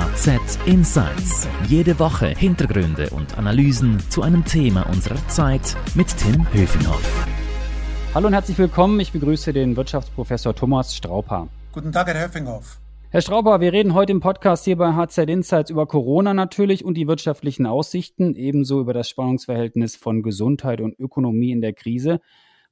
HZ Insights. Jede Woche Hintergründe und Analysen zu einem Thema unserer Zeit mit Tim Höfenhoff. Hallo und herzlich willkommen. Ich begrüße den Wirtschaftsprofessor Thomas Strauper. Guten Tag, Herr Höfinghoff. Herr Strauper, wir reden heute im Podcast hier bei HZ Insights über Corona natürlich und die wirtschaftlichen Aussichten, ebenso über das Spannungsverhältnis von Gesundheit und Ökonomie in der Krise.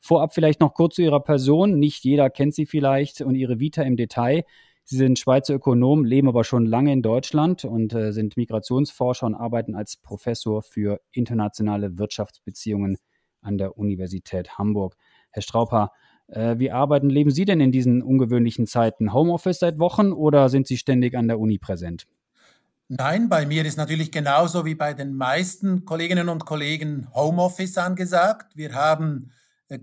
Vorab vielleicht noch kurz zu Ihrer Person. Nicht jeder kennt Sie vielleicht und Ihre Vita im Detail. Sie sind Schweizer Ökonom, leben aber schon lange in Deutschland und äh, sind Migrationsforscher und arbeiten als Professor für internationale Wirtschaftsbeziehungen an der Universität Hamburg. Herr Strauper, äh, wie arbeiten, leben Sie denn in diesen ungewöhnlichen Zeiten? Homeoffice seit Wochen oder sind Sie ständig an der Uni präsent? Nein, bei mir ist natürlich genauso wie bei den meisten Kolleginnen und Kollegen Homeoffice angesagt. Wir haben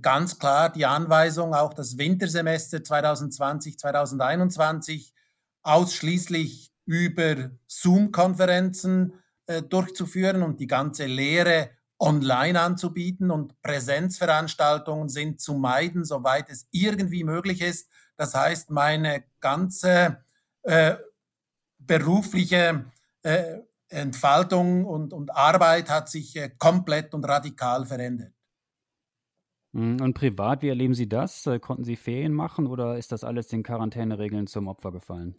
ganz klar die Anweisung, auch das Wintersemester 2020, 2021 ausschließlich über Zoom-Konferenzen äh, durchzuführen und die ganze Lehre online anzubieten und Präsenzveranstaltungen sind zu meiden, soweit es irgendwie möglich ist. Das heißt, meine ganze äh, berufliche äh, Entfaltung und, und Arbeit hat sich äh, komplett und radikal verändert. Hm, und privat, wie erleben Sie das? Äh, konnten Sie Ferien machen oder ist das alles den Quarantäneregeln zum Opfer gefallen?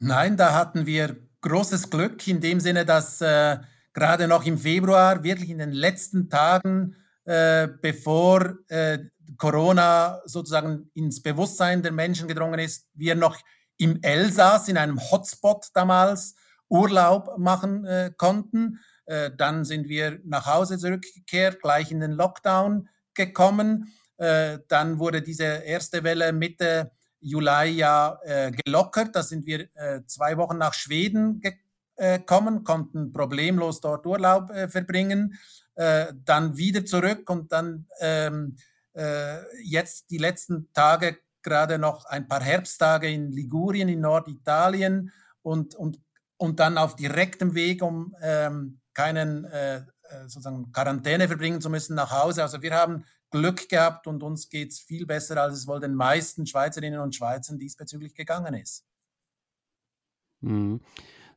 Nein, da hatten wir großes Glück in dem Sinne, dass äh, gerade noch im Februar, wirklich in den letzten Tagen, äh, bevor äh, Corona sozusagen ins Bewusstsein der Menschen gedrungen ist, wir noch im Elsass, in einem Hotspot damals, Urlaub machen äh, konnten. Äh, dann sind wir nach Hause zurückgekehrt, gleich in den Lockdown gekommen. Äh, dann wurde diese erste Welle Mitte Juli ja äh, gelockert. Da sind wir zwei Wochen nach Schweden gekommen äh, kommen, konnten problemlos dort Urlaub äh, verbringen, äh, dann wieder zurück und dann ähm, äh, jetzt die letzten Tage gerade noch ein paar Herbsttage in Ligurien, in Norditalien und, und, und dann auf direktem Weg, um ähm, keinen äh, sozusagen Quarantäne verbringen zu müssen, nach Hause. Also wir haben Glück gehabt und uns geht es viel besser, als es wohl den meisten Schweizerinnen und Schweizern diesbezüglich gegangen ist. Mhm.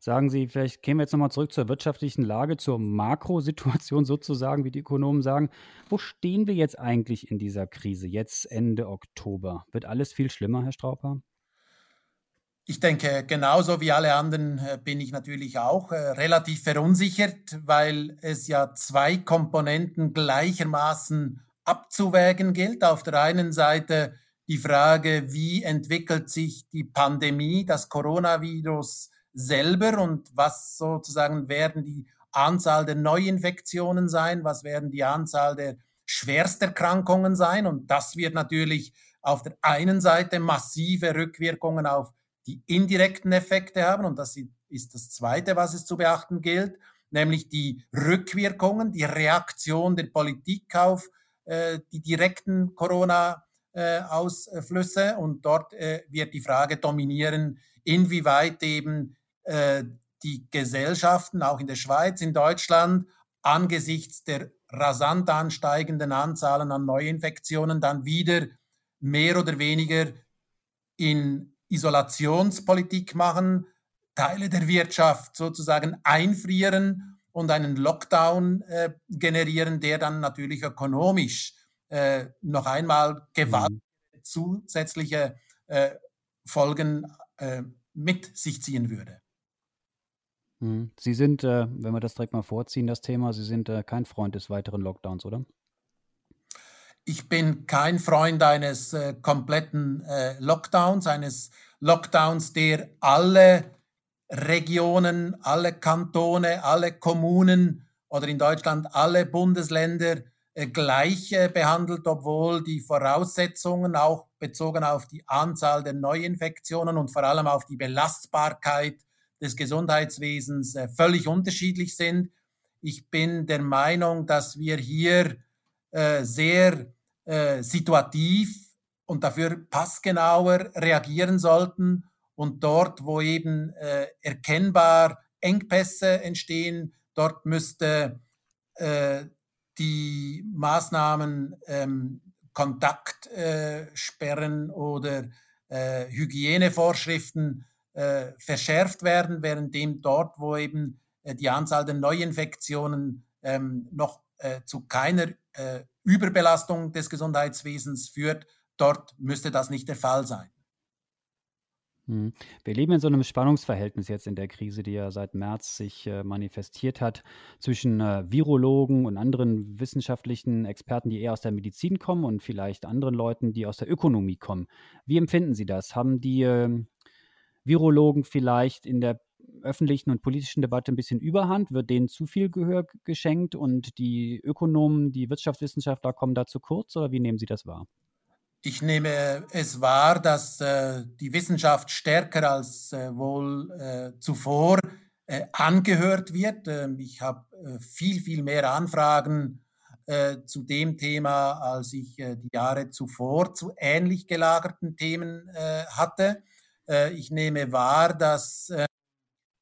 Sagen Sie, vielleicht kämen wir jetzt nochmal zurück zur wirtschaftlichen Lage, zur Makrosituation sozusagen, wie die Ökonomen sagen. Wo stehen wir jetzt eigentlich in dieser Krise, jetzt Ende Oktober? Wird alles viel schlimmer, Herr Strauper? Ich denke, genauso wie alle anderen äh, bin ich natürlich auch äh, relativ verunsichert, weil es ja zwei Komponenten gleichermaßen abzuwägen gilt. Auf der einen Seite die Frage, wie entwickelt sich die Pandemie, das Coronavirus selber und was sozusagen werden die Anzahl der Neuinfektionen sein, was werden die Anzahl der Schwersterkrankungen sein und das wird natürlich auf der einen Seite massive Rückwirkungen auf die indirekten Effekte haben und das ist das Zweite, was es zu beachten gilt, nämlich die Rückwirkungen, die Reaktion der Politik auf die direkten Corona-Ausflüsse äh, und dort äh, wird die Frage dominieren, inwieweit eben äh, die Gesellschaften, auch in der Schweiz, in Deutschland, angesichts der rasant ansteigenden Anzahlen an Neuinfektionen dann wieder mehr oder weniger in Isolationspolitik machen, Teile der Wirtschaft sozusagen einfrieren und einen Lockdown äh, generieren, der dann natürlich ökonomisch äh, noch einmal Gewalt mhm. zusätzliche äh, Folgen äh, mit sich ziehen würde. Mhm. Sie sind, äh, wenn wir das direkt mal vorziehen, das Thema, Sie sind äh, kein Freund des weiteren Lockdowns, oder? Ich bin kein Freund eines kompletten Lockdowns, eines Lockdowns, der alle Regionen, alle Kantone, alle Kommunen oder in Deutschland alle Bundesländer äh, gleich behandelt, obwohl die Voraussetzungen auch bezogen auf die Anzahl der Neuinfektionen und vor allem auf die Belastbarkeit des Gesundheitswesens äh, völlig unterschiedlich sind. Ich bin der Meinung, dass wir hier äh, sehr situativ und dafür passgenauer reagieren sollten und dort, wo eben äh, erkennbar Engpässe entstehen, dort müsste äh, die Maßnahmen ähm, Kontaktsperren oder äh, Hygienevorschriften äh, verschärft werden, währenddem dort, wo eben äh, die Anzahl der Neuinfektionen ähm, noch äh, zu keiner äh, Überbelastung des Gesundheitswesens führt, dort müsste das nicht der Fall sein. Hm. Wir leben in so einem Spannungsverhältnis jetzt in der Krise, die ja seit März sich äh, manifestiert hat, zwischen äh, Virologen und anderen wissenschaftlichen Experten, die eher aus der Medizin kommen und vielleicht anderen Leuten, die aus der Ökonomie kommen. Wie empfinden Sie das? Haben die äh, Virologen vielleicht in der öffentlichen und politischen Debatte ein bisschen Überhand? Wird denen zu viel Gehör geschenkt und die Ökonomen, die Wirtschaftswissenschaftler kommen da zu kurz oder wie nehmen Sie das wahr? Ich nehme es wahr, dass äh, die Wissenschaft stärker als äh, wohl äh, zuvor äh, angehört wird. Ähm, ich habe äh, viel, viel mehr Anfragen äh, zu dem Thema, als ich die Jahre zuvor zu ähnlich gelagerten Themen hatte. ich nehme wahr, dass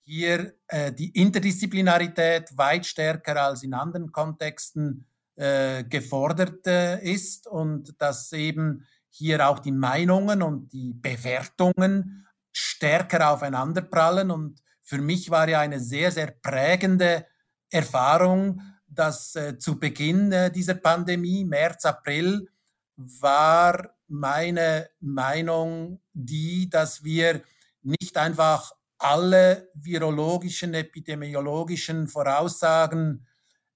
hier die Interdisziplinarität weit stärker als in anderen Kontexten äh, gefordert äh, ist und dass eben hier auch die Meinungen und die Bewertungen stärker aufeinanderprallen. Und für mich war ja eine sehr, sehr prägende Erfahrung, dass äh, zu Beginn dieser Pandemie, März, April, war meine Meinung die, dass wir nicht einfach alle virologischen, epidemiologischen Voraussagen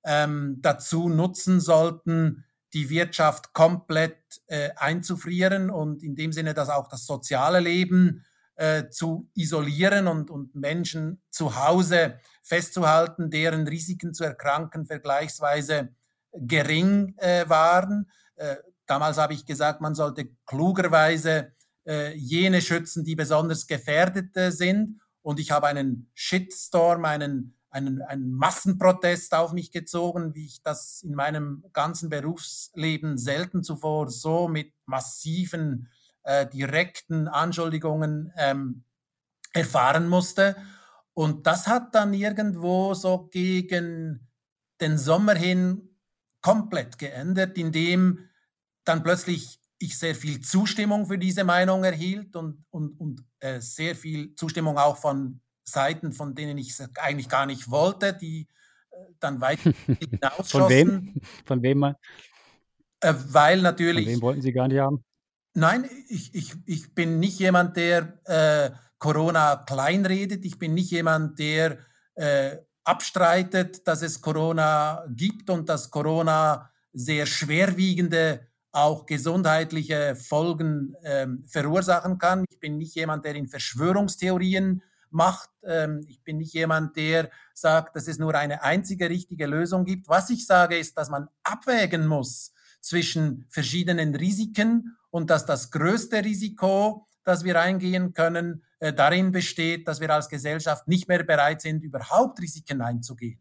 ähm, dazu nutzen sollten, die Wirtschaft komplett äh, einzufrieren und in dem Sinne, dass auch das soziale Leben äh, zu isolieren und, und Menschen zu Hause festzuhalten, deren Risiken zu erkranken vergleichsweise gering äh, waren. Äh, damals habe ich gesagt, man sollte klugerweise äh, jene schützen, die besonders gefährdet äh, sind. Und ich habe einen Shitstorm, einen einen, einen Massenprotest auf mich gezogen, wie ich das in meinem ganzen Berufsleben selten zuvor so mit massiven äh, direkten Anschuldigungen ähm, erfahren musste. Und das hat dann irgendwo so gegen den Sommer hin komplett geändert, indem dann plötzlich ich sehr viel Zustimmung für diese Meinung erhielt und, und, und äh, sehr viel Zustimmung auch von Seiten, von denen ich es eigentlich gar nicht wollte, die äh, dann weit hinausschossen. Von wem? Von wem mal? Äh, weil natürlich. Von wem wollten Sie gar nicht haben? Nein, ich, ich, ich bin nicht jemand, der äh, Corona kleinredet. Ich bin nicht jemand, der äh, abstreitet, dass es Corona gibt und dass Corona sehr schwerwiegende, auch gesundheitliche Folgen ähm, verursachen kann. Ich bin nicht jemand, der in Verschwörungstheorien macht. Ähm, ich bin nicht jemand, der sagt, dass es nur eine einzige richtige Lösung gibt. Was ich sage, ist, dass man abwägen muss zwischen verschiedenen Risiken und dass das größte Risiko, das wir eingehen können, äh, darin besteht, dass wir als Gesellschaft nicht mehr bereit sind, überhaupt Risiken einzugehen.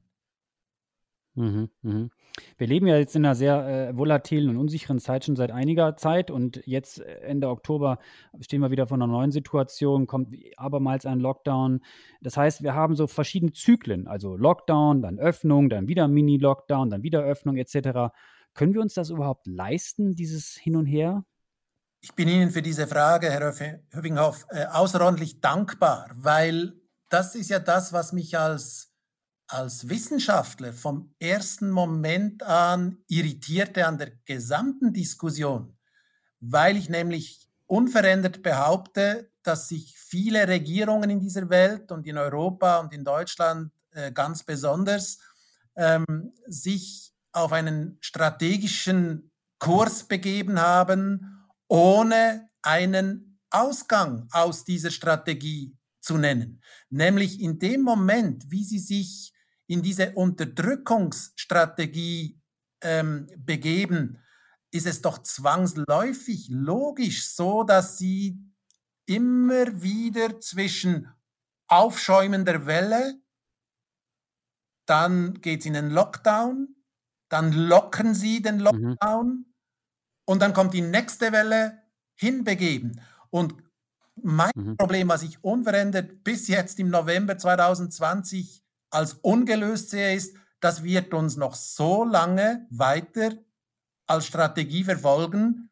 Mhm, mh. Wir leben ja jetzt in einer sehr äh, volatilen und unsicheren Zeit schon seit einiger Zeit und jetzt äh, Ende Oktober stehen wir wieder vor einer neuen Situation, kommt abermals ein Lockdown. Das heißt, wir haben so verschiedene Zyklen, also Lockdown, dann Öffnung, dann wieder Mini-Lockdown, dann wieder Öffnung etc. Können wir uns das überhaupt leisten, dieses Hin und Her? Ich bin Ihnen für diese Frage, Herr Höfinghoff, äh, außerordentlich dankbar, weil das ist ja das, was mich als als Wissenschaftler vom ersten Moment an irritierte an der gesamten Diskussion, weil ich nämlich unverändert behaupte, dass sich viele Regierungen in dieser Welt und in Europa und in Deutschland äh, ganz besonders ähm, sich auf einen strategischen Kurs begeben haben, ohne einen Ausgang aus dieser Strategie zu nennen. Nämlich in dem Moment, wie sie sich in diese Unterdrückungsstrategie ähm, begeben, ist es doch zwangsläufig logisch so, dass sie immer wieder zwischen aufschäumender Welle, dann geht es in den Lockdown, dann lockern sie den mhm. Lockdown mhm. und dann kommt die nächste Welle hinbegeben. Und mein mhm. Problem, was ich unverändert bis jetzt im November 2020 als ungelöst sehe, ist, das wird uns noch so lange weiter als Strategie verfolgen,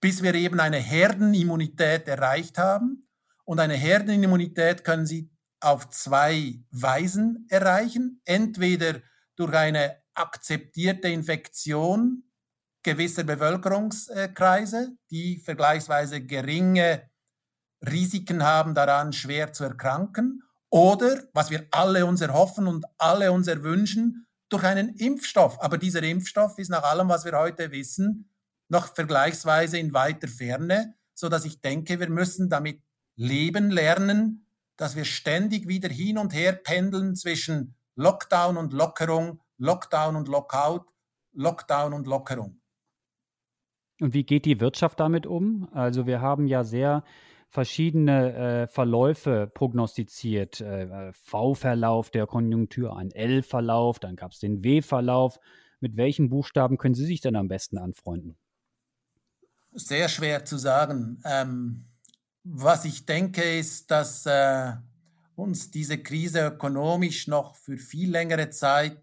bis wir eben eine Herdenimmunität erreicht haben. Und eine Herdenimmunität können Sie auf zwei Weisen erreichen. Entweder durch eine akzeptierte Infektion gewisser Bevölkerungskreise, die vergleichsweise geringe Risiken haben daran, schwer zu erkranken. Oder, was wir alle uns erhoffen und alle uns erwünschen, durch einen Impfstoff. Aber dieser Impfstoff ist nach allem, was wir heute wissen, noch vergleichsweise in weiter Ferne, sodass ich denke, wir müssen damit leben lernen, dass wir ständig wieder hin und her pendeln zwischen Lockdown und Lockerung, Lockdown und Lockout, Lockdown und Lockerung. Und wie geht die Wirtschaft damit um? Also wir haben ja sehr verschiedene äh, Verläufe prognostiziert. Äh, V-Verlauf der Konjunktur, ein L-Verlauf, dann gab es den W-Verlauf. Mit welchen Buchstaben können Sie sich denn am besten anfreunden? Sehr schwer zu sagen. Ähm, was ich denke, ist, dass äh, uns diese Krise ökonomisch noch für viel längere Zeit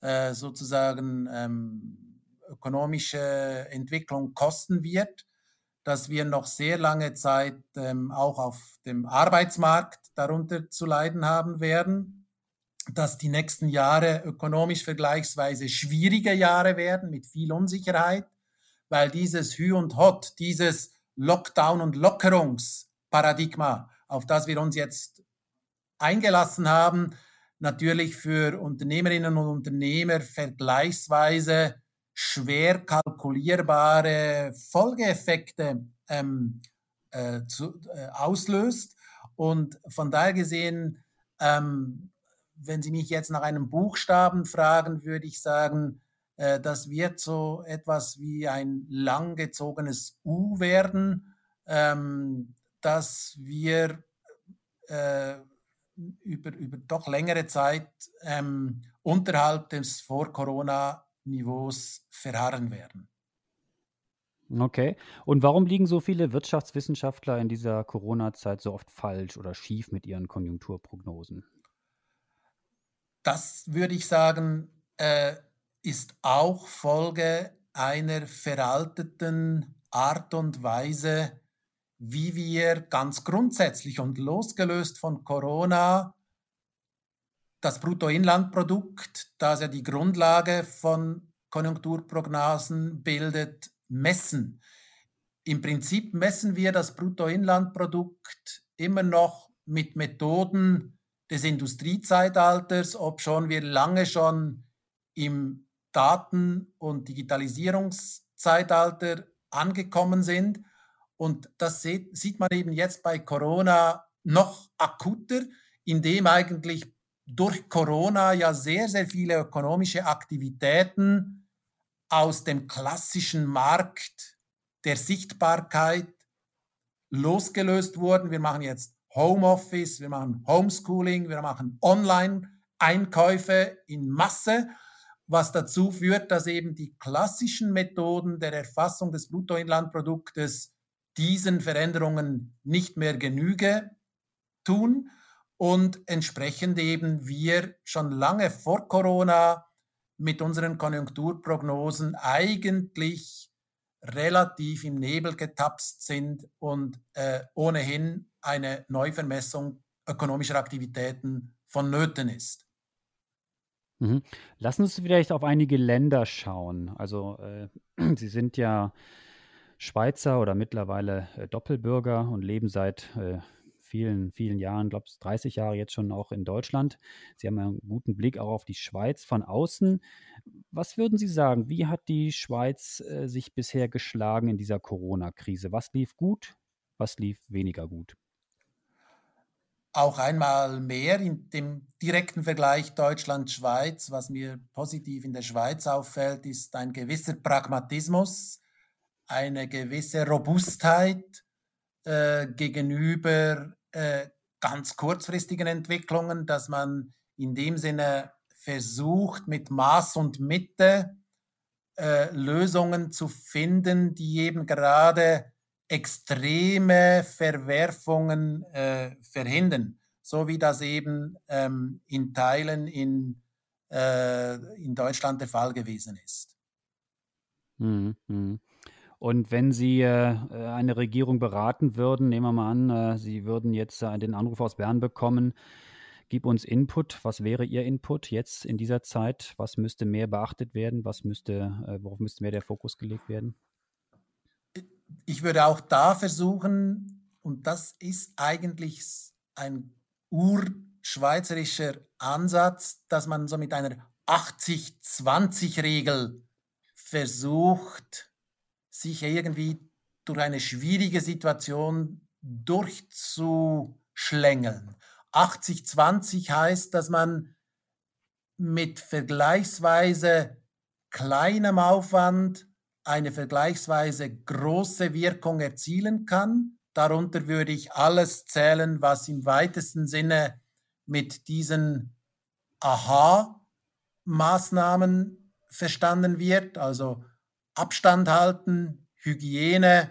äh, sozusagen ähm, ökonomische Entwicklung kosten wird, dass wir noch sehr lange Zeit ähm, auch auf dem Arbeitsmarkt darunter zu leiden haben werden, dass die nächsten Jahre ökonomisch vergleichsweise schwierige Jahre werden mit viel Unsicherheit, weil dieses Hü und Hot, dieses Lockdown- und Lockerungsparadigma, auf das wir uns jetzt eingelassen haben, natürlich für Unternehmerinnen und Unternehmer vergleichsweise schwer kalkulierbare Folgeeffekte ähm, äh, zu, äh, auslöst. Und von daher gesehen, ähm, wenn Sie mich jetzt nach einem Buchstaben fragen, würde ich sagen, äh, das wird so etwas wie ein langgezogenes U werden, ähm, dass wir äh, über, über doch längere Zeit ähm, unterhalb des Vor-Corona-Niveaus verharren werden. Okay. Und warum liegen so viele Wirtschaftswissenschaftler in dieser Corona-Zeit so oft falsch oder schief mit ihren Konjunkturprognosen? Das würde ich sagen, äh, ist auch Folge einer veralteten Art und Weise, wie wir ganz grundsätzlich und losgelöst von Corona das Bruttoinlandprodukt, das ja die Grundlage von Konjunkturprognosen bildet, messen. Im Prinzip messen wir das Bruttoinlandprodukt immer noch mit Methoden des Industriezeitalters, obschon wir lange schon im Daten- und Digitalisierungszeitalter angekommen sind. Und das sieht man eben jetzt bei Corona noch akuter, indem eigentlich durch Corona ja sehr, sehr viele ökonomische Aktivitäten aus dem klassischen Markt der Sichtbarkeit losgelöst wurden. Wir machen jetzt Homeoffice, wir machen Homeschooling, wir machen Online-Einkäufe in Masse was dazu führt, dass eben die klassischen Methoden der Erfassung des Bruttoinlandproduktes diesen Veränderungen nicht mehr Genüge tun und entsprechend eben wir schon lange vor Corona mit unseren Konjunkturprognosen eigentlich relativ im Nebel getapst sind und äh, ohnehin eine Neuvermessung ökonomischer Aktivitäten vonnöten ist. Mhm. Lassen Sie vielleicht auf einige Länder schauen. Also, äh, Sie sind ja Schweizer oder mittlerweile äh, Doppelbürger und leben seit äh, vielen, vielen Jahren, glaube ich, 30 Jahre jetzt schon auch in Deutschland. Sie haben einen guten Blick auch auf die Schweiz von außen. Was würden Sie sagen? Wie hat die Schweiz äh, sich bisher geschlagen in dieser Corona-Krise? Was lief gut? Was lief weniger gut? auch einmal mehr in dem direkten Vergleich Deutschland-Schweiz. Was mir positiv in der Schweiz auffällt, ist ein gewisser Pragmatismus, eine gewisse Robustheit äh, gegenüber äh, ganz kurzfristigen Entwicklungen, dass man in dem Sinne versucht, mit Maß und Mitte äh, Lösungen zu finden, die eben gerade extreme Verwerfungen äh, verhindern, so wie das eben ähm, in Teilen in, äh, in Deutschland der Fall gewesen ist. Mhm. Und wenn Sie äh, eine Regierung beraten würden, nehmen wir mal an, äh, Sie würden jetzt äh, den Anruf aus Bern bekommen, gib uns Input. Was wäre Ihr Input jetzt in dieser Zeit? Was müsste mehr beachtet werden? Was müsste, äh, worauf müsste mehr der Fokus gelegt werden? Ich würde auch da versuchen, und das ist eigentlich ein urschweizerischer Ansatz, dass man so mit einer 80-20-Regel versucht, sich irgendwie durch eine schwierige Situation durchzuschlängeln. 80-20 heißt, dass man mit vergleichsweise kleinem Aufwand eine vergleichsweise große Wirkung erzielen kann. Darunter würde ich alles zählen, was im weitesten Sinne mit diesen Aha-Maßnahmen verstanden wird, also Abstand halten, Hygiene,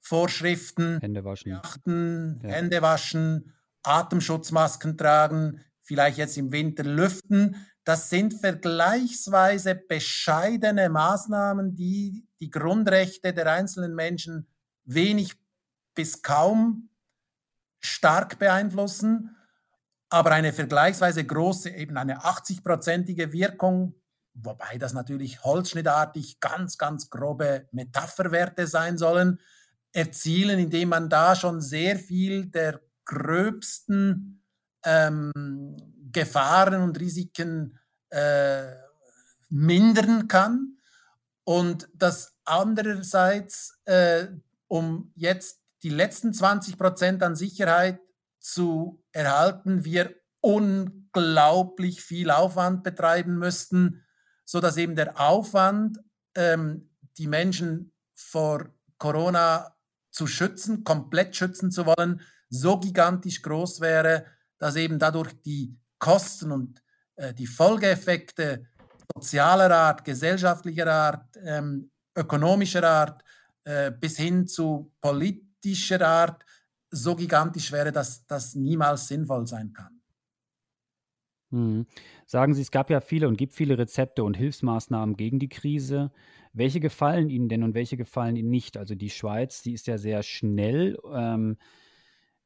Vorschriften, Hände waschen, beachten, ja. Hände waschen, Atemschutzmasken tragen, vielleicht jetzt im Winter lüften. Das sind vergleichsweise bescheidene Maßnahmen, die die Grundrechte der einzelnen Menschen wenig bis kaum stark beeinflussen, aber eine vergleichsweise große, eben eine 80-prozentige Wirkung wobei das natürlich holzschnittartig ganz, ganz grobe Metapherwerte sein sollen, erzielen, indem man da schon sehr viel der gröbsten ähm, Gefahren und Risiken äh, mindern kann. Und das andererseits, äh, um jetzt die letzten 20 Prozent an Sicherheit zu erhalten, wir unglaublich viel Aufwand betreiben müssten, so dass eben der Aufwand, ähm, die Menschen vor Corona zu schützen, komplett schützen zu wollen, so gigantisch groß wäre, dass eben dadurch die Kosten und äh, die Folgeeffekte sozialer Art, gesellschaftlicher Art, ähm, ökonomischer Art äh, bis hin zu politischer Art so gigantisch wäre, dass das niemals sinnvoll sein kann. Mhm. Sagen Sie, es gab ja viele und gibt viele Rezepte und Hilfsmaßnahmen gegen die Krise. Welche gefallen Ihnen denn und welche gefallen Ihnen nicht? Also die Schweiz, die ist ja sehr schnell ähm,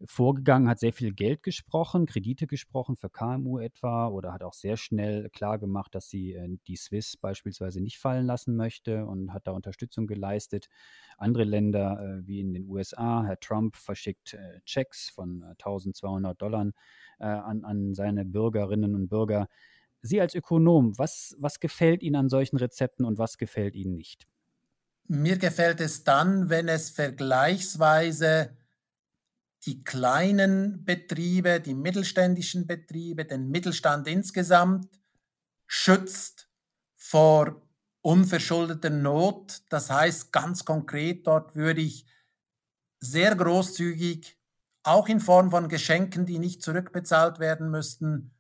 vorgegangen, hat sehr viel Geld gesprochen, Kredite gesprochen für KMU etwa oder hat auch sehr schnell klargemacht, dass sie äh, die Swiss beispielsweise nicht fallen lassen möchte und hat da Unterstützung geleistet. Andere Länder äh, wie in den USA, Herr Trump verschickt äh, Checks von 1200 Dollar an, an seine Bürgerinnen und Bürger. Sie als Ökonom, was, was gefällt Ihnen an solchen Rezepten und was gefällt Ihnen nicht? Mir gefällt es dann, wenn es vergleichsweise die kleinen Betriebe, die mittelständischen Betriebe, den Mittelstand insgesamt schützt vor unverschuldeter Not. Das heißt ganz konkret, dort würde ich sehr großzügig, auch in Form von Geschenken, die nicht zurückbezahlt werden müssten,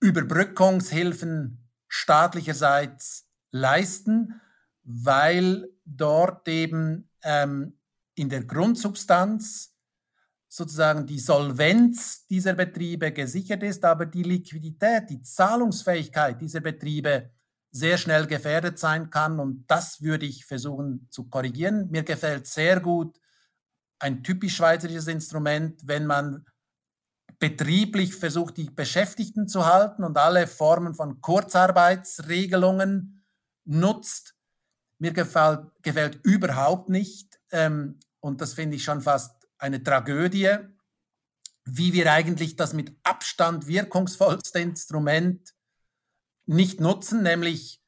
Überbrückungshilfen staatlicherseits leisten, weil dort eben ähm, in der Grundsubstanz sozusagen die Solvenz dieser Betriebe gesichert ist, aber die Liquidität, die Zahlungsfähigkeit dieser Betriebe sehr schnell gefährdet sein kann. Und das würde ich versuchen zu korrigieren. Mir gefällt sehr gut ein typisch schweizerisches Instrument, wenn man betrieblich versucht, die Beschäftigten zu halten und alle Formen von Kurzarbeitsregelungen nutzt. Mir gefällt, gefällt überhaupt nicht, ähm, und das finde ich schon fast eine Tragödie, wie wir eigentlich das mit Abstand wirkungsvollste Instrument nicht nutzen, nämlich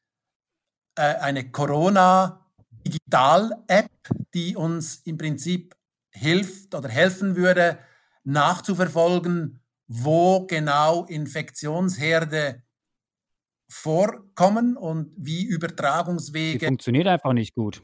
äh, eine Corona-Digital-App, die uns im Prinzip hilft oder helfen würde, nachzuverfolgen, wo genau Infektionsherde vorkommen und wie Übertragungswege. Die funktioniert einfach nicht gut.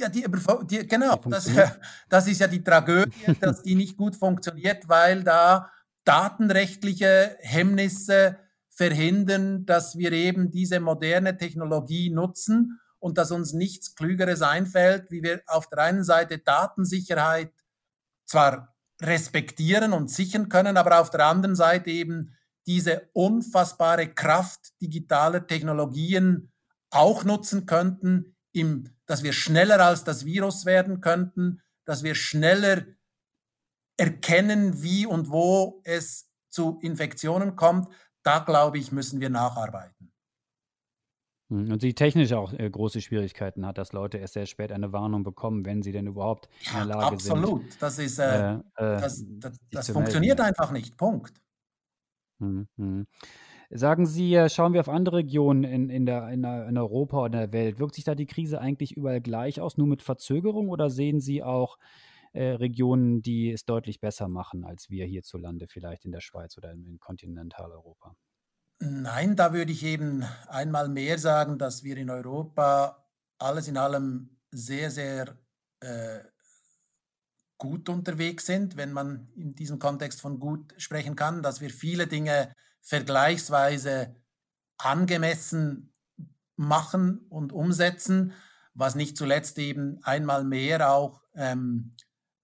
Ja, die, die genau, das, das, ist ja die Tragödie, dass die nicht gut funktioniert, weil da datenrechtliche Hemmnisse verhindern, dass wir eben diese moderne Technologie nutzen und dass uns nichts Klügeres einfällt, wie wir auf der einen Seite Datensicherheit zwar respektieren und sichern können, aber auf der anderen Seite eben diese unfassbare Kraft digitaler Technologien auch nutzen könnten im, dass wir schneller als das Virus werden könnten, dass wir schneller erkennen, wie und wo es zu Infektionen kommt. Da glaube ich, müssen wir nacharbeiten. Hm, und sie technisch auch äh, große Schwierigkeiten hat, dass Leute erst sehr spät eine Warnung bekommen, wenn sie denn überhaupt in der Lage absolut. sind. Absolut. Das, ist, äh, äh, äh, das, das, das funktioniert melden. einfach nicht. Punkt. Hm, hm. Sagen Sie, äh, schauen wir auf andere Regionen in, in, der, in, in Europa oder der Welt. Wirkt sich da die Krise eigentlich überall gleich aus, nur mit Verzögerung oder sehen Sie auch äh, Regionen, die es deutlich besser machen als wir hierzulande, vielleicht in der Schweiz oder in, in Kontinentaleuropa? Nein, da würde ich eben einmal mehr sagen, dass wir in Europa alles in allem sehr, sehr äh, gut unterwegs sind, wenn man in diesem Kontext von gut sprechen kann, dass wir viele Dinge vergleichsweise angemessen machen und umsetzen, was nicht zuletzt eben einmal mehr auch ähm,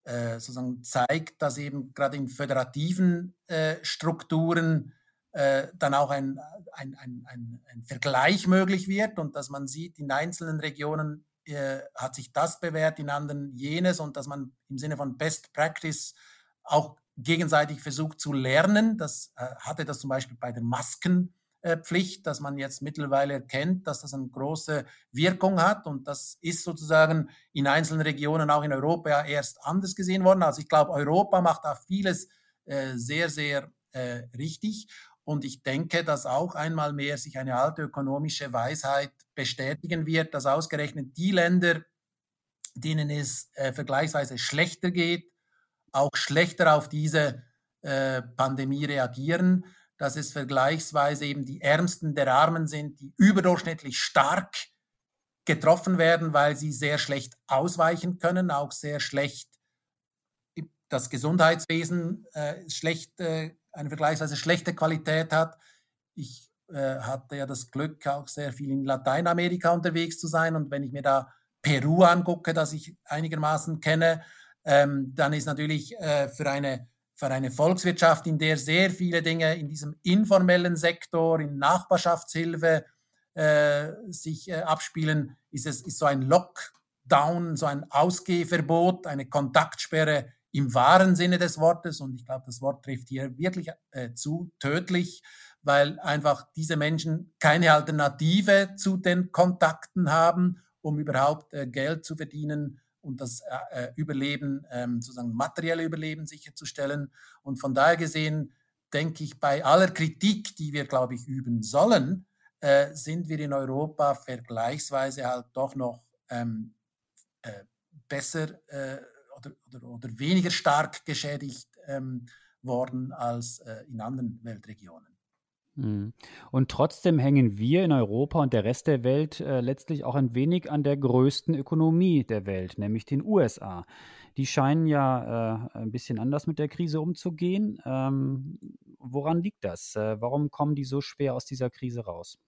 äh, sozusagen zeigt, dass eben gerade in föderativen äh, Strukturen äh, dann auch ein, ein, ein, ein, Vergleich möglich wird und dass man sieht, in einzelnen Regionen äh, hat sich das bewährt, in anderen jenes und dass man im Sinne von Best Practice auch gegenseitig versucht zu lernen. Das äh, hatte das zum Beispiel bei der Maskenpflicht, dass man jetzt mittlerweile erkennt, dass das eine große Wirkung hat. Und das ist sozusagen in einzelnen Regionen, auch in Europa, ja erst anders gesehen worden. Also ich glaube, Europa macht da vieles äh, sehr, sehr äh, richtig. Und ich denke, dass auch einmal mehr sich eine alte ökonomische Weisheit bestätigen wird, dass ausgerechnet die Länder, denen es äh, vergleichsweise schlechter geht, auch schlechter auf diese äh, Pandemie reagieren, dass es vergleichsweise eben die Ärmsten der Armen sind, die überdurchschnittlich stark getroffen werden, weil sie sehr schlecht ausweichen können, auch sehr schlecht das Gesundheitswesen äh, schlecht, äh, eine vergleichsweise schlechte Qualität hat. Ich äh, hatte ja das Glück, auch sehr viel in Lateinamerika unterwegs zu sein. Und wenn ich mir da Peru angucke, das ich einigermaßen kenne, ähm, dann ist natürlich äh, für, eine, für eine Volkswirtschaft, in der sehr viele Dinge in diesem informellen Sektor, in Nachbarschaftshilfe äh, sich äh, abspielen, ist es ist so ein Lockdown, so ein Ausgehverbot, eine Kontaktsperre im wahren Sinne des Wortes. Und ich glaube, das Wort trifft hier wirklich äh, zu tödlich, weil einfach diese Menschen keine Alternative zu den Kontakten haben, um überhaupt äh, Geld zu verdienen und das äh, äh, Überleben, ähm, sozusagen materielle Überleben sicherzustellen. Und von daher gesehen, denke ich, bei aller Kritik, die wir, glaube ich, üben sollen, äh, sind wir in Europa vergleichsweise halt doch noch ähm, äh, besser äh, oder, oder, oder, weniger stark geschädigt ähm, worden als äh, in anderen Weltregionen. Mhm. Und trotzdem hängen wir in Europa und der Rest der Welt äh, letztlich auch ein wenig an der größten Ökonomie der Welt, nämlich den USA. Die scheinen ja äh, ein bisschen anders mit der Krise umzugehen. Ähm, woran liegt das? Äh, warum kommen die so schwer aus dieser Krise raus?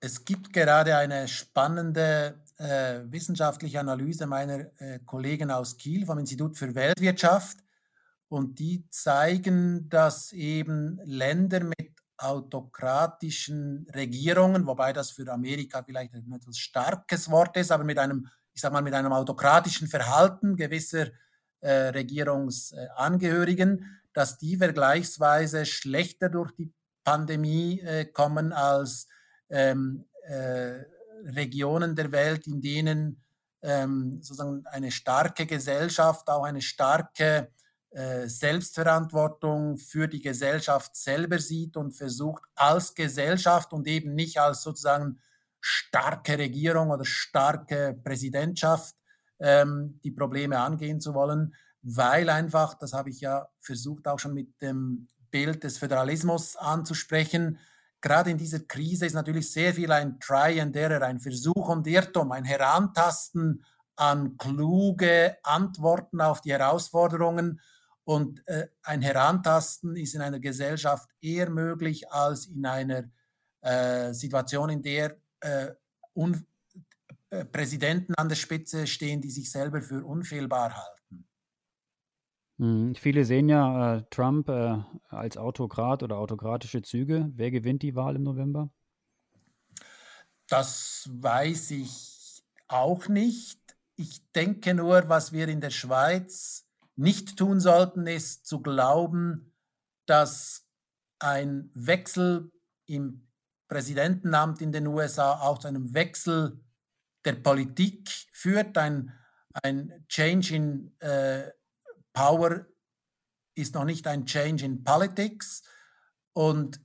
Es gibt gerade eine spannende äh, wissenschaftliche Analyse meiner äh, Kollegen aus Kiel vom Institut für Weltwirtschaft und die zeigen, dass eben Länder mit autokratischen Regierungen, wobei das für Amerika vielleicht ein etwas starkes Wort ist, aber mit einem, ich sag mal, mit einem autokratischen Verhalten gewisser äh, Regierungsangehörigen, dass die vergleichsweise schlechter durch die Pandemie äh, kommen als ähm, äh, Regionen der Welt, in denen ähm, sozusagen eine starke Gesellschaft, auch eine starke Selbstverantwortung für die Gesellschaft selber sieht und versucht als Gesellschaft und eben nicht als sozusagen starke Regierung oder starke Präsidentschaft ähm, die Probleme angehen zu wollen, weil einfach, das habe ich ja versucht auch schon mit dem Bild des Föderalismus anzusprechen, gerade in dieser Krise ist natürlich sehr viel ein Try and Error, ein Versuch und Irrtum, ein Herantasten an kluge Antworten auf die Herausforderungen und äh, ein Herantasten ist in einer Gesellschaft eher möglich als in einer äh, Situation, in der äh, äh, Präsidenten an der Spitze stehen, die sich selber für unfehlbar halten. Hm, viele sehen ja äh, Trump äh, als Autokrat oder autokratische Züge. Wer gewinnt die Wahl im November? Das weiß ich auch nicht. Ich denke nur, was wir in der Schweiz nicht tun sollten, ist zu glauben, dass ein Wechsel im Präsidentenamt in den USA auch zu einem Wechsel der Politik führt. Ein, ein Change in äh, Power ist noch nicht ein Change in Politics. Und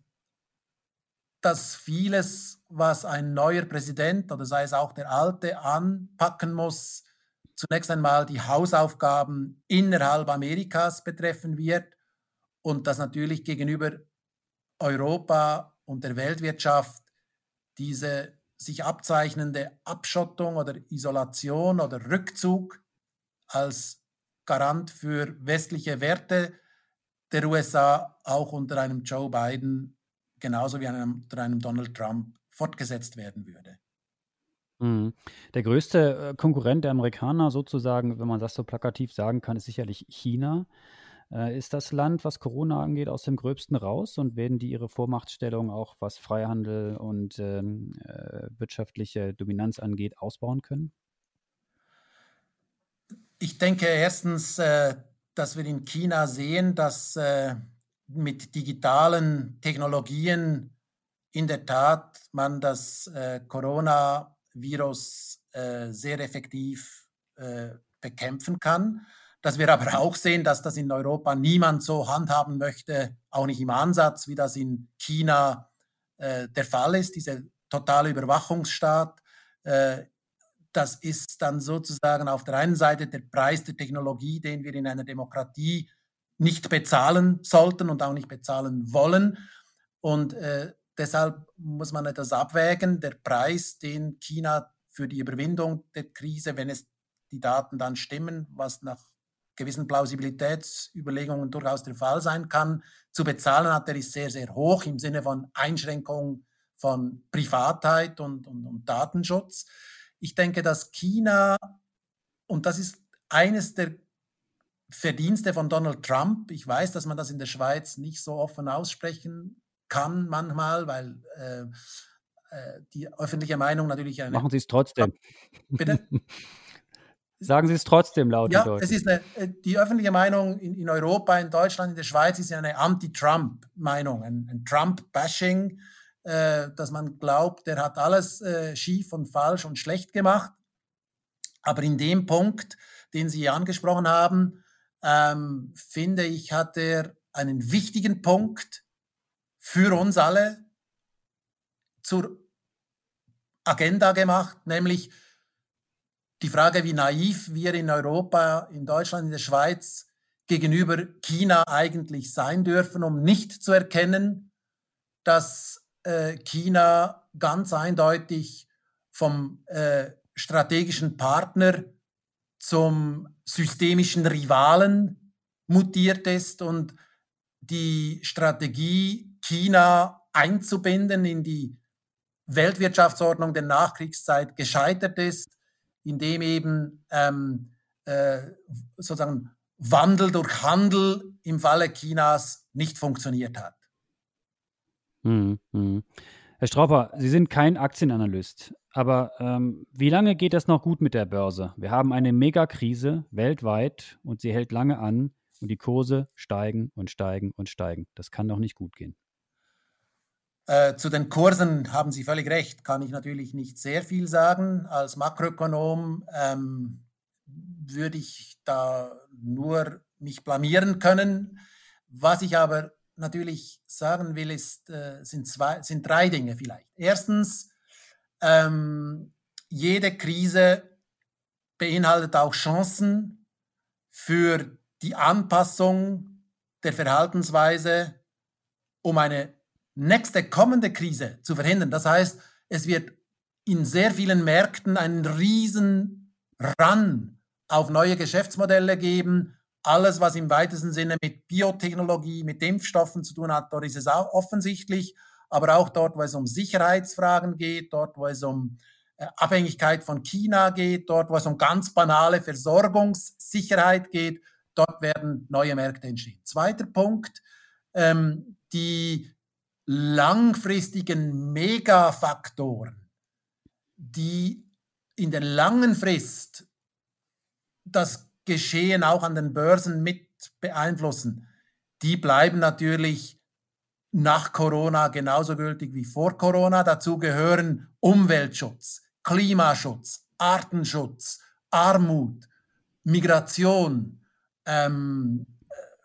dass vieles, was ein neuer Präsident oder sei es auch der alte anpacken muss, zunächst einmal die Hausaufgaben innerhalb Amerikas betreffen wird und dass natürlich gegenüber Europa und der Weltwirtschaft diese sich abzeichnende Abschottung oder Isolation oder Rückzug als Garant für westliche Werte der USA auch unter einem Joe Biden genauso wie einem, unter einem Donald Trump fortgesetzt werden würde. Mhm. Der größte äh, Konkurrent der Amerikaner sozusagen, wenn man das so plakativ sagen kann, ist sicherlich China. Äh, ist das Land, was Corona angeht, aus dem Gröbsten raus und werden die ihre Vormachtstellung auch was Freihandel und ähm, äh, wirtschaftliche Dominanz angeht, ausbauen können? Ich denke erstens, äh, dass wir in China sehen, dass mit digitalen Technologien in der Tat man das äh, Coronavirus äh, sehr effektiv äh, bekämpfen kann. Dass wir aber auch sehen, dass das in Europa niemand so handhaben möchte, auch nicht im Ansatz, wie das in China äh, der Fall ist, dieser totale Überwachungsstaat. Äh, das ist dann sozusagen auf der einen Seite der Preis der Technologie, den wir in einer Demokratie nicht bezahlen sollten und auch nicht bezahlen wollen. Und äh, deshalb muss man etwas abwägen. Der Preis, den China für die Überwindung der Krise, wenn es die Daten dann stimmen, was nach gewissen Plausibilitätsüberlegungen durchaus der Fall sein kann, zu bezahlen hat, der ist sehr, sehr hoch im Sinne von Einschränkung von Privatheit und, und, und Datenschutz. Ich denke, dass China, und das ist eines der Verdienste von Donald Trump. Ich weiß, dass man das in der Schweiz nicht so offen aussprechen kann manchmal, weil äh, äh, die öffentliche Meinung natürlich eine. Machen Sie es trotzdem. Bitte? Sagen Sie es trotzdem laut. Ja, es ist eine, äh, die öffentliche Meinung in, in, Europa, in Deutschland, in der Schweiz ist eine Anti-Trump-Meinung, ein, ein Trump-Bashing, äh, dass man glaubt, der hat alles äh, schief und falsch und schlecht gemacht. Aber in dem Punkt, den Sie angesprochen haben, ähm, finde ich, hat er einen wichtigen Punkt für uns alle zur Agenda gemacht, nämlich die Frage, wie naiv wir in Europa, in Deutschland, in der Schweiz gegenüber China eigentlich sein dürfen, um nicht zu erkennen, dass äh, China ganz eindeutig vom äh, strategischen Partner zum systemischen Rivalen mutiert ist und die Strategie, China einzubinden in die Weltwirtschaftsordnung der Nachkriegszeit gescheitert ist, indem eben ähm, äh, sozusagen Wandel durch Handel im Falle Chinas nicht funktioniert hat. Hm, hm. Herr Strauper, Sie sind kein Aktienanalyst, aber ähm, wie lange geht das noch gut mit der Börse? Wir haben eine Megakrise weltweit und sie hält lange an und die Kurse steigen und steigen und steigen. Das kann doch nicht gut gehen. Äh, zu den Kursen haben Sie völlig recht, kann ich natürlich nicht sehr viel sagen. Als Makroökonom ähm, würde ich da nur mich blamieren können. Was ich aber natürlich sagen will, ist, äh, sind, zwei, sind drei Dinge vielleicht. Erstens, ähm, jede Krise beinhaltet auch Chancen für die Anpassung der Verhaltensweise, um eine nächste kommende Krise zu verhindern. Das heißt, es wird in sehr vielen Märkten einen riesen Run auf neue Geschäftsmodelle geben, alles, was im weitesten Sinne mit Biotechnologie, mit Impfstoffen zu tun hat, dort ist es auch offensichtlich, aber auch dort, wo es um Sicherheitsfragen geht, dort, wo es um äh, Abhängigkeit von China geht, dort, wo es um ganz banale Versorgungssicherheit geht, dort werden neue Märkte entstehen. Zweiter Punkt, ähm, die langfristigen Megafaktoren, die in der langen Frist das Geschehen auch an den Börsen mit beeinflussen, die bleiben natürlich nach Corona genauso gültig wie vor Corona. Dazu gehören Umweltschutz, Klimaschutz, Artenschutz, Armut, Migration, ähm,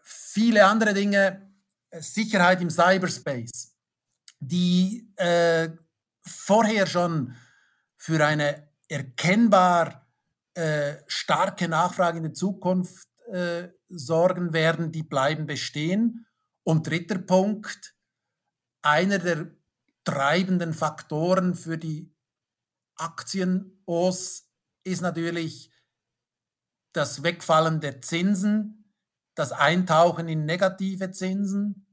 viele andere Dinge, Sicherheit im Cyberspace, die äh, vorher schon für eine erkennbar äh, starke Nachfrage in der Zukunft äh, sorgen werden, die bleiben bestehen. Und dritter Punkt, einer der treibenden Faktoren für die Aktien-Os ist natürlich das Wegfallen der Zinsen, das Eintauchen in negative Zinsen.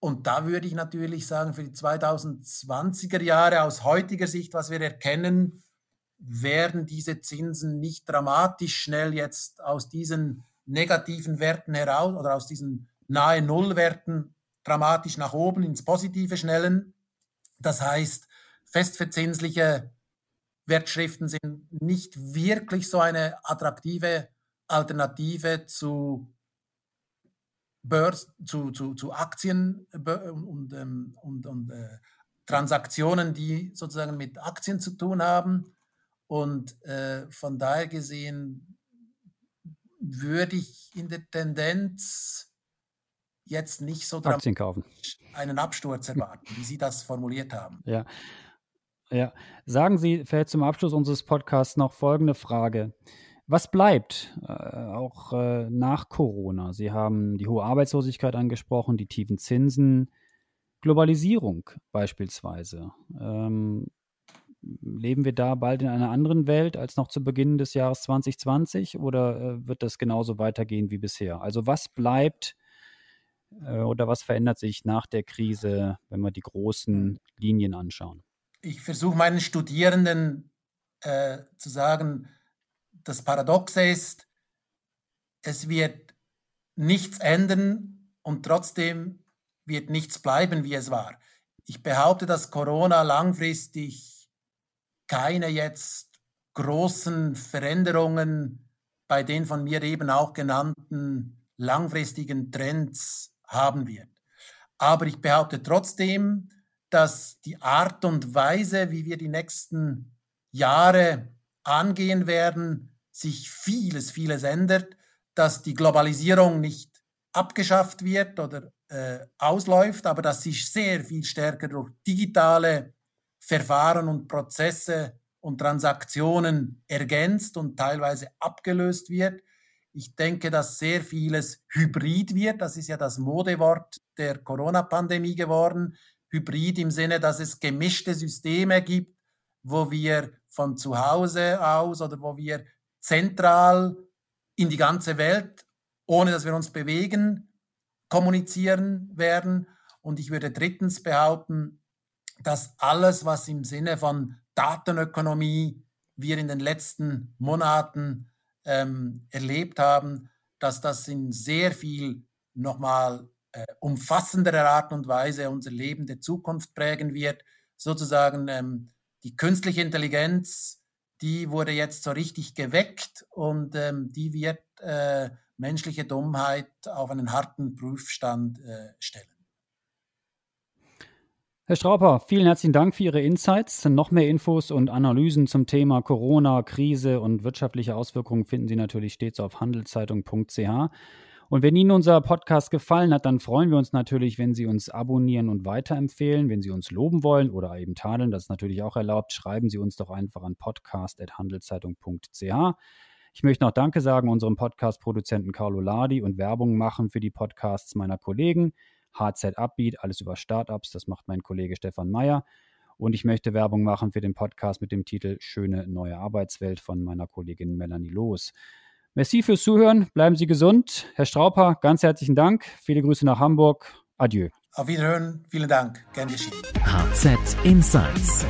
Und da würde ich natürlich sagen, für die 2020er Jahre aus heutiger Sicht, was wir erkennen, werden diese Zinsen nicht dramatisch schnell jetzt aus diesen negativen Werten heraus oder aus diesen nahe Nullwerten dramatisch nach oben ins Positive schnellen. Das heißt, festverzinsliche Wertschriften sind nicht wirklich so eine attraktive Alternative zu Börs, zu, zu, zu Aktien und, ähm, und, und äh, Transaktionen, die sozusagen mit Aktien zu tun haben. Und äh, von daher gesehen würde ich in der Tendenz jetzt nicht so Aktien kaufen. einen Absturz erwarten, wie Sie das formuliert haben. Ja. Ja, sagen Sie vielleicht zum Abschluss unseres Podcasts noch folgende Frage. Was bleibt äh, auch äh, nach Corona? Sie haben die hohe Arbeitslosigkeit angesprochen, die tiefen Zinsen, Globalisierung beispielsweise. Ähm, leben wir da bald in einer anderen Welt als noch zu Beginn des Jahres 2020 oder äh, wird das genauso weitergehen wie bisher? Also was bleibt äh, oder was verändert sich nach der Krise, wenn wir die großen Linien anschauen? Ich versuche meinen Studierenden äh, zu sagen, das Paradoxe ist, es wird nichts ändern und trotzdem wird nichts bleiben, wie es war. Ich behaupte, dass Corona langfristig keine jetzt großen Veränderungen bei den von mir eben auch genannten langfristigen Trends haben wird. Aber ich behaupte trotzdem, dass die Art und Weise, wie wir die nächsten Jahre angehen werden, sich vieles, vieles ändert, dass die Globalisierung nicht abgeschafft wird oder äh, ausläuft, aber dass sich sehr viel stärker durch digitale Verfahren und Prozesse und Transaktionen ergänzt und teilweise abgelöst wird. Ich denke, dass sehr vieles hybrid wird. Das ist ja das Modewort der Corona-Pandemie geworden. Hybrid im Sinne, dass es gemischte Systeme gibt, wo wir von zu Hause aus oder wo wir zentral in die ganze Welt, ohne dass wir uns bewegen, kommunizieren werden. Und ich würde drittens behaupten, dass alles, was im Sinne von Datenökonomie wir in den letzten Monaten ähm, erlebt haben, dass das in sehr viel nochmal äh, umfassenderer Art und Weise unser Leben der Zukunft prägen wird. Sozusagen ähm, die künstliche Intelligenz die wurde jetzt so richtig geweckt und ähm, die wird äh, menschliche Dummheit auf einen harten Prüfstand äh, stellen. Herr Strauper, vielen herzlichen Dank für Ihre Insights. Noch mehr Infos und Analysen zum Thema Corona, Krise und wirtschaftliche Auswirkungen finden Sie natürlich stets auf handelszeitung.ch. Und wenn Ihnen unser Podcast gefallen hat, dann freuen wir uns natürlich, wenn Sie uns abonnieren und weiterempfehlen. Wenn Sie uns loben wollen oder eben tadeln, das ist natürlich auch erlaubt, schreiben Sie uns doch einfach an podcast.handelszeitung.ch. Ich möchte noch Danke sagen unserem Podcast-Produzenten Carlo Ladi und Werbung machen für die Podcasts meiner Kollegen. HZ Upbeat, alles über Startups, das macht mein Kollege Stefan Meyer. Und ich möchte Werbung machen für den Podcast mit dem Titel Schöne neue Arbeitswelt von meiner Kollegin Melanie Loos. Merci fürs Zuhören. Bleiben Sie gesund. Herr Strauper, ganz herzlichen Dank. Viele Grüße nach Hamburg. Adieu. Auf Wiederhören. Vielen Dank. Gern geschehen. HZ Insights